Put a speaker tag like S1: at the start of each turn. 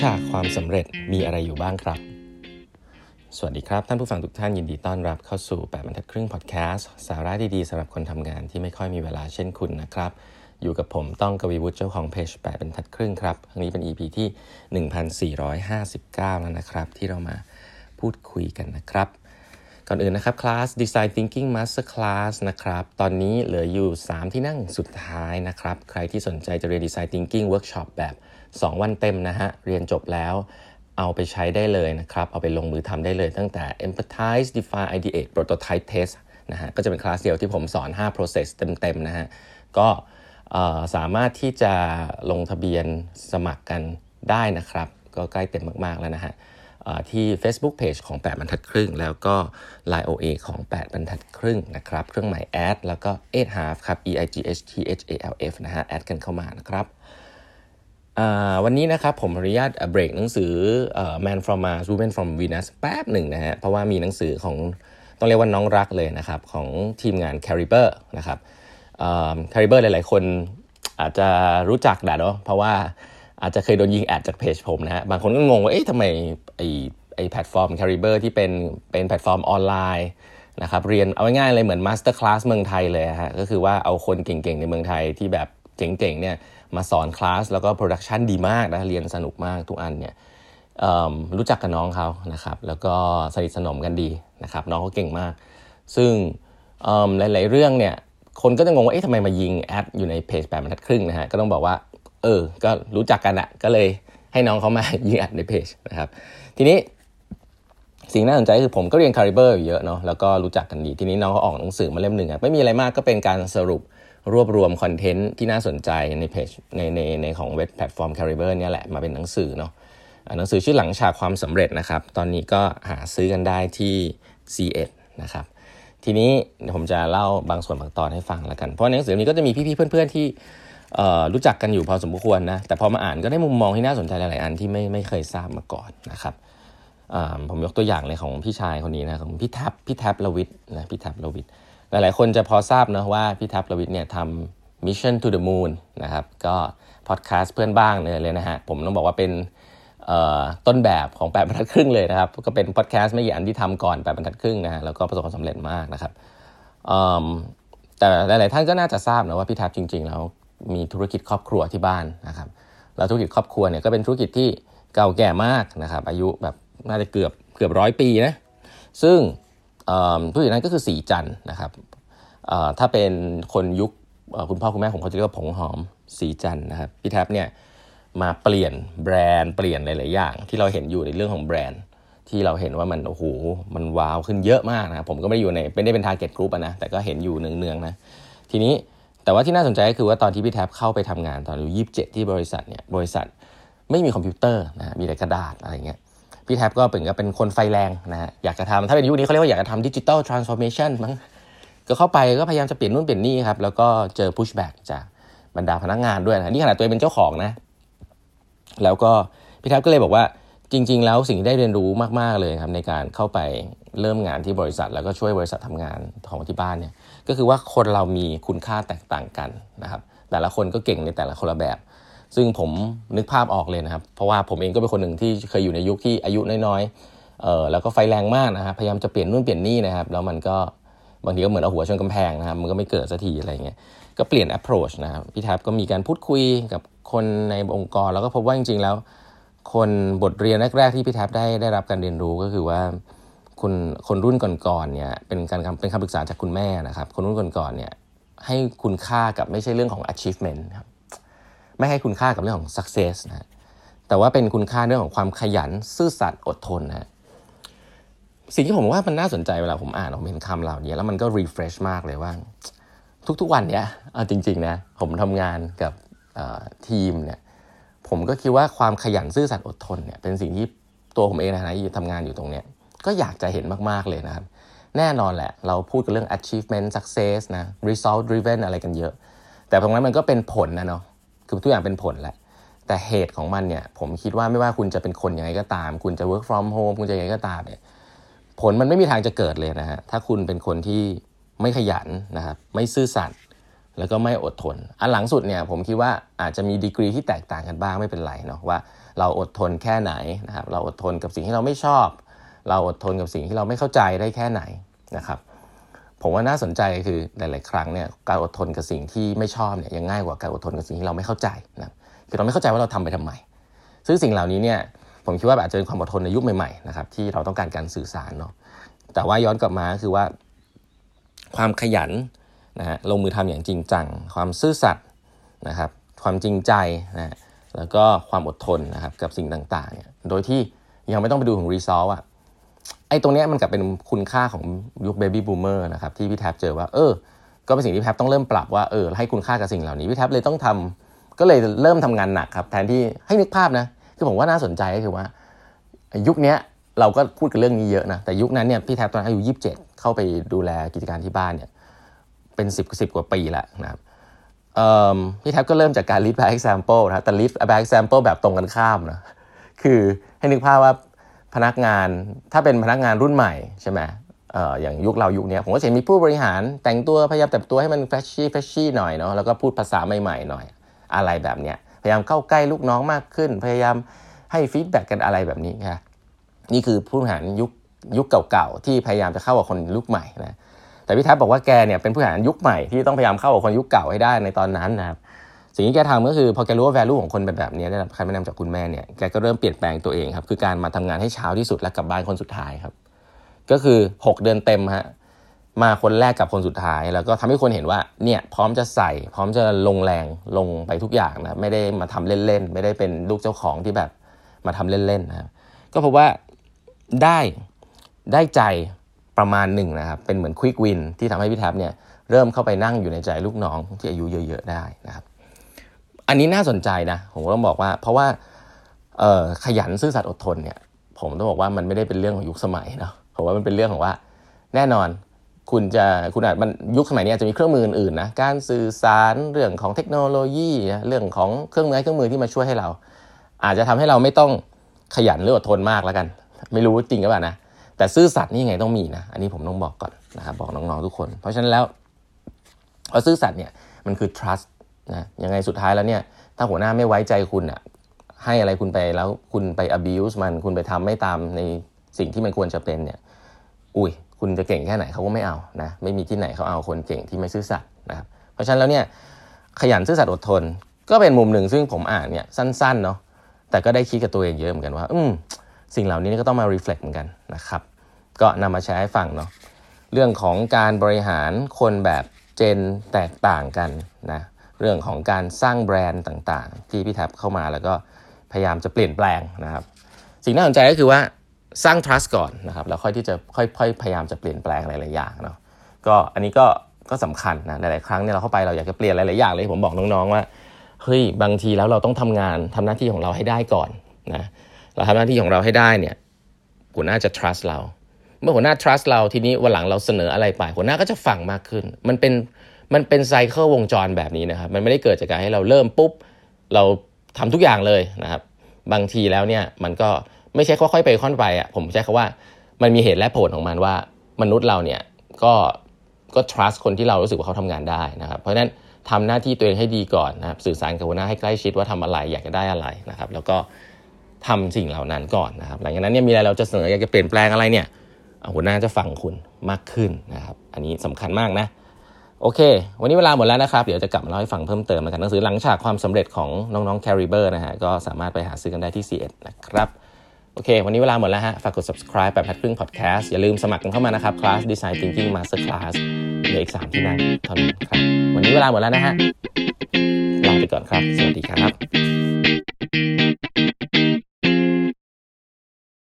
S1: ฉากความสำเร็จมีอะไรอยู่บ้างครับ สวัสดีครับ ท่านผู้ฟังทุกท่านยินดีต้อนรับเข้าสู่ 8บรรทัดครึ่งพอดแคสต์สาระดีๆสำหรับคนทำงานที่ไม่ค่อยมีเวลาเช่นคุณนะครับ อยู่กับผมต้องกวีวุฒิเจ้าของเพจ8บรรทัดครึ่งครับครั้งนี้เป็น EP ที่ 1459 แล้วนะครับ ที่เรามาพูดคุยกันนะครับ ก่อนอื่นนะครับคลาส Design Thinking Master Class นะครับตอนนี้เหลืออยู่ 3 ที่นั่งสุดท้ายนะครับ ใครที่สนใจจะเรียน Design Thinking Workshop แบบ 2 วันเต็มนะฮะ เรียนจบแล้วเอาไปใช้ได้เลยนะครับ เอาไปลงมือทำได้เลยตั้งแต่ Empathize Define Ideate Prototype Test นะฮะก็จะเป็นคลาสเดียวที่ผมสอน 5 process เต็มๆนะฮะก็สามารถที่จะลงทะเบียนสมัครกันได้นะครับ ก็ใกล้เต็มมากๆแล้วนะฮะ ที่ Facebook Page ของ 8 บรรทัดครึ่ง แล้วก็ Line OA ของ 8 บรรทัดครึ่งนะครับ เครื่องหมายแอดแล้วก็8 half ครับ e i g h t h a l f นะฮะ add กันเข้ามานะครับวันนี้นะครับผมอนุญาตเบรกหนังสือ Man from Mars Women from Venus แป๊บหนึ่งนะฮะเพราะว่ามีหนังสือของต้องเรียกว่าน้องรักเลยนะครับ ของทีมงาน Cariber นะครับ Cariber หลาย ๆ คนอาจจะรู้จักแหละเนาะเพราะว่า อาจจะเคยโดนยิง ad จากเพจผมนะฮะบางคนก็งงว่าเอ๊ะทำไมไอไอแพลตฟอร์ม Cariber ที่เป็นเป็นแพลตฟอร์มออนไลน์นะครับเรียนเอาง่ายๆเลยเหมือน MasterClass เมืองไทยเลยฮะก็คือว่าเอาคนเก่งๆ ในเมืองไทยที่แบบเจ๋งๆเนี่ยมาสอนคลาสแล้วก็ production ดีมากนะเรียนสนุกมากทุกอันเนี่ยรู้จักกับน้องเขานะครับแล้วก็สนิทสนมกันดีนะครับน้องเขาเก่งมาก ซึ่งหลายๆเรื่องเนี่ยคนก็จะงงว่าเอ๊ะทำไมมายิง ad อยู่ในเพจแปดบรรทัดครึ่งนะฮะก็ต้องบอกว่า เออ ก็รู้จักกันอะก็เลยให้น้องเขามายิง ad ในเพจนะครับ ทีนี้สิ่งน่าสนใจคือผมก็เรียน Cariber อยู่เยอะเนาะแล้วก็รู้จักกันดี ทีนี้น้องเขาออกหนังสือมาเล่มหนึ่งอะไม่มีอะไรมากก็เป็นการสรุปรวบรวม content ที่น่าสนใจในเพจในในในของเว็บ platform Cariber เนี่ยแหละมาเป็นหนังสือเนาะหนังสือชื่อหลังฉากความสำเร็จนะครับ ตอนนี้ก็หาซื้อกันได้ที่ C1 นะครับทีนี้ผมจะเล่าบางส่วนบางตอนให้ฟังแล้วกัน เพราะในหนังสือนี้ก็จะมีพี่ๆเพื่อนๆที่ รู้จักกันอยู่พอสมควรนะแต่พอมาอ่านก็ได้มุมมองที่น่าสนใจหลายๆอันที่ไม่ไม่เคยทราบมาก่อนนะครับผมยกตัวอย่างเลยของพี่ชายคนนี้นะของพี่แท็บพี่แท็บลวิทนะพี่แท็บลวิทหลายๆ คนจะพอทราบนะว่าพี่แท็บลวิทเนี่ยทำ Mission to the Moon นะครับก็พอดแคสต์เพื่อนบ้างเลยนะฮะผมต้องบอกว่าเป็นต้นแบบของแปดบรรทัดครึ่งเลยนะครับ ก็เป็นพอดแคสต์ไม่กี่อันที่ทำก่อนแปดบรรทัดครึ่งนะฮะแล้วก็ประสบความสำเร็จมากนะครับแต่หลาย ๆ ท่านก็น่าจะทราบนะว่าพี่แท็บจริง ๆ แล้ว มีธุรกิจครอบครัวที่บ้านนะครับแล้วธุรกิจครอบครัวเนี่ยก็เป็นธุรกิจที่เก่าแก่มากนะครับอายุแบบน่าจะเกือบเกือบร้อยปีนะซึ่งธุรกิจนั้นก็คือสีจันนะครับถ้าเป็นคนยุคคุณพ่อคุณแม่ผมเขาจะเรียกว่าผงหอมสีจันนะครับพี่แท็บเนี่ยมาเปลี่ยนแบรนด์เปลี่ยนหลาย ๆ อย่าง ที่เราเห็นอยู่ในเรื่องของแบรนด์ ที่เราเห็นว่ามันโอ้โหมันว้าวขึ้นเยอะมากนะผมก็ไม่ได้อยู่ในไม่ได้เป็นทาร์เก็ตกลุ่มนะแต่ก็เห็นอยู่เนือง ๆ นะทีนี้ แต่ว่าที่น่าสนใจก็คือว่าตอนที่พี่แท็บเข้าไปทำงานตอนอายุยี่สิบเจ็ดที่บริษัทเนี่ยบริษัทไม่มีคอมพิวเตอร์นะมีแต่กระดาษอะไรเงี้ยพี่แท็บก็เป็นก็เป็นคนไฟแรงนะฮะอยากจะทำถ้าเป็นยุคนี้เขาเรียกว่าอยากจะทำ digital transformation มั้งก็เข้าไปก็พยายามจะเปลี่ยนนู่นเปลี่ยนนี่ครับแล้วก็เจอ pushback จากบรรดาพนักงานด้วยนะนี่ขนาดตัวเองเป็นเจ้าของนะ แล้วก็พี่แท็บก็เลยบอกว่าจริง ๆ แล้วสิ่งที่ได้เรียนรู้มาก ๆ เลยครับในการเข้าไปเริ่มงานที่บริษัท แล้วก็ช่วยบริษัททำงานของที่บ้านเนี่ย ก็คือว่าคนเรามีคุณค่าแตกต่างกันนะครับ แต่ละคนก็เก่งในแต่ละคนละแบบ ซึ่งผมนึกภาพออกเลยนะครับ เพราะว่าผมเองก็เป็นคนหนึ่งที่เคยอยู่ในยุคที่อายุน้อยๆเออแล้วก็ไฟแรงมากนะครับพยายามจะเปลี่ยนนู่นเปลี่ยนนี่นะครับ แล้วมันก็บางทีก็เหมือนเอาหัวชนกำแพงนะครับ มันก็ไม่เกิดสักทีอะไรเงี้ย ก็เปลี่ยน approach นะครับพี่แท็บก็มีการพูดคุยกับคนในองค์กร แล้วก็พบว่าจริงๆแล้ว คนบทเรียนแรก ๆ ที่พี่แท็บได้ได้รับการเรียนรู้ก็คือว่า คุณคนรุ่นก่อนๆเนี่ยเป็นการเป็นคำปรึกษาจากคุณแม่นะครับ คนรุ่นก่อนๆเนี่ยให้คุณค่ากับไม่ใช่เรื่องของ achievement ครับไม่ให้คุณค่ากับเรื่องของ success นะแต่ว่าเป็นคุณค่าเรื่องของความขยันซื่อสัตย์อดทนนะสิ่งที่ผมว่ามันน่าสนใจเวลาผมอ่านผมเห็นคำเหล่านี้แล้วมันก็ refresh มากเลยว่า ทุกๆวันเนี้ยจริงๆนะผมทำงานกับทีมเนี่ยผมก็คิดว่าความขยันซื่อสัตย์อดทนเนี่ยเป็นสิ่งที่ตัวผมเองนะที่ทำงานอยู่ตรงเนี้ย ก็อยากจะเห็นมากๆเลยนะครับ แน่นอนแหละ เราพูดกันเรื่อง achievement success นะ result driven อะไรกันเยอะ แต่ตรงนั้นมันก็เป็นผลนะเนาะคือทุกอย่างเป็นผลแหละ แต่เหตุของมันเนี่ยผมคิดว่าไม่ว่าคุณจะเป็นคนยังไงก็ตาม คุณจะ work from home คุณจะยังไงก็ตามเนี่ยผลมันไม่มีทางจะเกิดเลยนะฮะถ้าคุณเป็นคนที่ไม่ขยันนะครับไม่ซื่อสัตย์แล้วก็ไม่อดทน อันหลังสุดเนี่ยผมคิดว่าอาจจะมีดีกรีที่แตกต่างกันบ้างไม่เป็นไรเนาะว่าเราอดทนแค่ไหนนะครับเราอดทนกับสิ่งที่เราไม่ชอบ เราอดทนกับสิ่งที่เราไม่เข้าใจได้แค่ไหนนะครับ ผมว่าน่าสนใจคือหลาย ๆ ครั้งเนี่ยการอดทนกับสิ่งที่ไม่ชอบเนี่ยยังง่ายกว่าการอดทนกับสิ่งที่เราไม่เข้าใจนะคือเราไม่เข้าใจว่าเราทำไปทำไม ซึ่งสิ่งเหล่านี้เนี่ยผมคิดว่าอาจจะเป็นความอดทนในยุคใหม่ ๆ นะครับ ที่เราต้องการการสื่อสารเนาะแต่ว่าย้อนกลับมาคือว่า ความขยันนะฮะลงมือทำอย่างจริงจัง ความซื่อสัตย์นะครับ ความจริงใจนะแล้วก็ความอดทนนะครับกับสิ่งต่างๆเนี่ยโดยที่ยังไม่ต้องไปดูถึง result อะ ไอ้ตรงนี้มันกลับเป็นคุณค่าของยุค baby boomer นะครับที่พี่แท็บเจอว่าเออ ก็เป็นสิ่งที่แท็บต้องเริ่มปรับว่าเออให้คุณค่ากับสิ่งเหล่านี้พี่แท็บเลยต้องทำก็เลยเริ่มทำงานหนักครับแทนที่ให้นึกภาพนะคือผมว่าน่าสนใจก็คือว่า ยุคนี้เราก็พูดกันเรื่องนี้เยอะนะแต่ยุคนั้นเนี่ยพี่แท็บตอนอายุ27เข้าไปดูแลกิจการที่บ้านเนี่ยเป็น10 10กว่าปีแล้วนะครับพี่แท็บก็เริ่มจากการ lead by example นะแต่ lead by example แบบตรงกันข้ามนะคือให้นึกภาพว่า พนักงานถ้าเป็นพนักงานรุ่นใหม่ใช่ไหมอออย่างยุคเรายุคนี้ผมก็จะมีผู้บริหารแต่งตัวพยายามแต่งตัวให้มันแฟชชี่แฟชชี่หน่อยเนาะแล้วก็พูดภาษาใหม่ๆหน่อยอะไรแบบเนี้ยพยายามเข้าใกล้ลูกน้องมากขึ้น พยายามให้ feedback กันอะไรแบบนี้ค่ะนี่คือผู้บริหารยุคยุคเก่าๆที่พยายามจะเข้ากับคนยุคใหม่นะแต่พี่แท็บบอกว่าแกเนี่ยเป็นผู้บริหารยุคใหม่ที่ต้องพยายามเข้ากับคนยุคเก่าให้ได้ในตอนนั้นนะครับ สิ่งที่แกทำก็คือพอแกรู้ว่า value ของคนเป็นแบบนี้ได้รับคำแนะนำจากคุณแม่เนี่ยแกก็เริ่มเปลี่ยนแปลงตัวเองครับคือการมาทำงานให้เช้าที่สุดและกลับบ้านคนสุดท้ายครับก็คือ 6 เดือนเต็มฮะมาคนแรกกับคนสุดท้าย แล้วก็ทำให้คนเห็นว่าเนี่ยพร้อมจะใส่ พร้อมจะลงแรงลงไปทุกอย่างนะไม่ได้มาทำเล่นๆไม่ได้เป็นลูกเจ้าของที่แบบมาทำเล่นๆนะครับก็พบว่าได้ได้ใจประมาณหนึ่งนะครับเป็นเหมือนควิกวินที่ทำให้พี่แท็บเนี่ยเริ่มเข้าไปนั่งอยู่ในใจลูกน้องที่อายุเยอะ ๆ ได้นะครับ อันนี้น่าสนใจนะ ผมต้องบอกว่า เพราะว่าขยันซื่อสัตย์อดทนเนี่ย ผมต้องบอกว่ามันไม่ได้เป็นเรื่องของยุคสมัยเนาะผมว่ามันเป็นเรื่องของว่า แน่นอนคุณจะคุณอาจมันยุคสมัยนี้อาจจะมีเครื่องมืออื่นๆนะการสื่อสารเรื่องของเทคโนโลยีเรื่องของเครื่องมือเครื่องมือที่มาช่วยให้เรา อาจจะทำให้เราไม่ต้องขยันหรืออดทนมากแล้วกัน ไม่รู้จริงหรือเปล่านะแต่ซื่อสัตย์นี่ไงต้องมีนะอันนี้ผมต้องบอกก่อนนะครับบอกน้องๆทุกคน เพราะฉะนั้นแล้วพอซื่อสัตย์เนี่ยมันคือ trust นะยังไงสุดท้ายแล้วเนี่ย ถ้าหัวหน้าไม่ไว้ใจคุณอะให้อะไรคุณไปแล้วคุณไป abuse มันคุณไปทำไม่ตามในสิ่งที่มันควรจะเป็นเนี่ย อุ้ย คุณจะเก่งแค่ไหนเขาก็ไม่เอานะ ไม่มีที่ไหนเขาเอาคนเก่งที่ไม่ซื่อสัตย์นะครับ เพราะฉะนั้นแล้วเนี่ยขยันซื่อสัตย์อดทน ก็เป็นมุมหนึ่งซึ่งผมอ่านเนี่ยสั้นๆเนาะ แต่ก็ได้คิดกับตัวเองเยอะเหมือนกันว่า อืมสิ่งเหล่านี้ก็ต้องมา reflect เหมือนกันนะครับ ก็นำมาแชร์ให้ฟังเนาะ เรื่องของการบริหารคนแบบเจนแตกต่างกันนะ เรื่องของการสร้างแบรนด์ต่างๆ ที่พี่แท็บเข้ามาแล้วก็พยายามจะเปลี่ยนแปลงนะครับ สิ่งน่าสนใจก็คือว่าสร้าง trust ก่อนนะครับแล้วค่อยที่จะค่อยๆพยายามจะเปลี่ยนแปลงหลายๆอย่างเนาะก็อันนี้ก็ก็สำคัญนะหลายๆครั้งเนี่ยเราเข้าไปเราอยากจะเปลี่ยนหลายๆอย่างเลยผมบอกน้องๆว่าเฮ้ยบางทีแล้วเราต้องทำงานทำหน้าที่ของเราให้ได้ก่อนนะเราทำหน้าที่ของเราให้ได้เนี่ยหัวหน้าจะ trust เรา เมื่อหัวหน้า trust เราทีนี้วันหลังเราเสนออะไรไป หัวหน้าก็จะฟังมากขึ้น มันเป็น มันเป็นไซเคิลวงจรแบบนี้นะครับ มันไม่ได้เกิดจากการให้เราเริ่มปุ๊บ เราทำทุกอย่างเลยนะครับ บางทีแล้วเนี่ยมันก็ไม่ใช่ค่อยๆไปค่อนไปอะผมใช้คำว่ามันมีเหตุและผลของมันว่ามนุษย์เราเนี่ยก็ก็ trust คนที่เรารู้สึกว่าเขาทำงานได้นะครับ เพราะฉะนั้นทำหน้าที่ตัวเองให้ดีก่อนนะครับ สื่อสารกับหัวหน้าให้ใกล้ชิดว่าทำอะไรอยากจะได้อะไรนะครับ แล้วก็ทำสิ่งเหล่านั้นก่อนนะครับ หลังจากนั้นเนี่ยมีอะไรเราจะเสนออยากจะเปลี่ยนแปลงอะไรเนี่ยหัวหน้าจะฟังคุณมากขึ้นนะครับ อันนี้สำคัญมากนะ โอเค วันนี้เวลาหมดแล้วนะครับ เดี๋ยวจะกลับมาเล่าให้ฟังเพิ่มเติมกันหนังสือหลังฉากความสำเร็จของน้องๆ Cariber นะฮะ ก็สามารถไปหาซื้อกันได้ที่ c 1 นะครับ โอเค วันนี้เวลาหมดแล้วฮะ ฝากกด subscribe แบบแพทพึ่ง podcast อย่าลืมสมัครกันเข้ามานะครับ class design thinking master class เหลืออีก 3 ที่นั่งเท่านั้นครับ วันนี้เวลาหมดแล้วนะฮะ ลาไปก่อนครับ สวัสดีครับ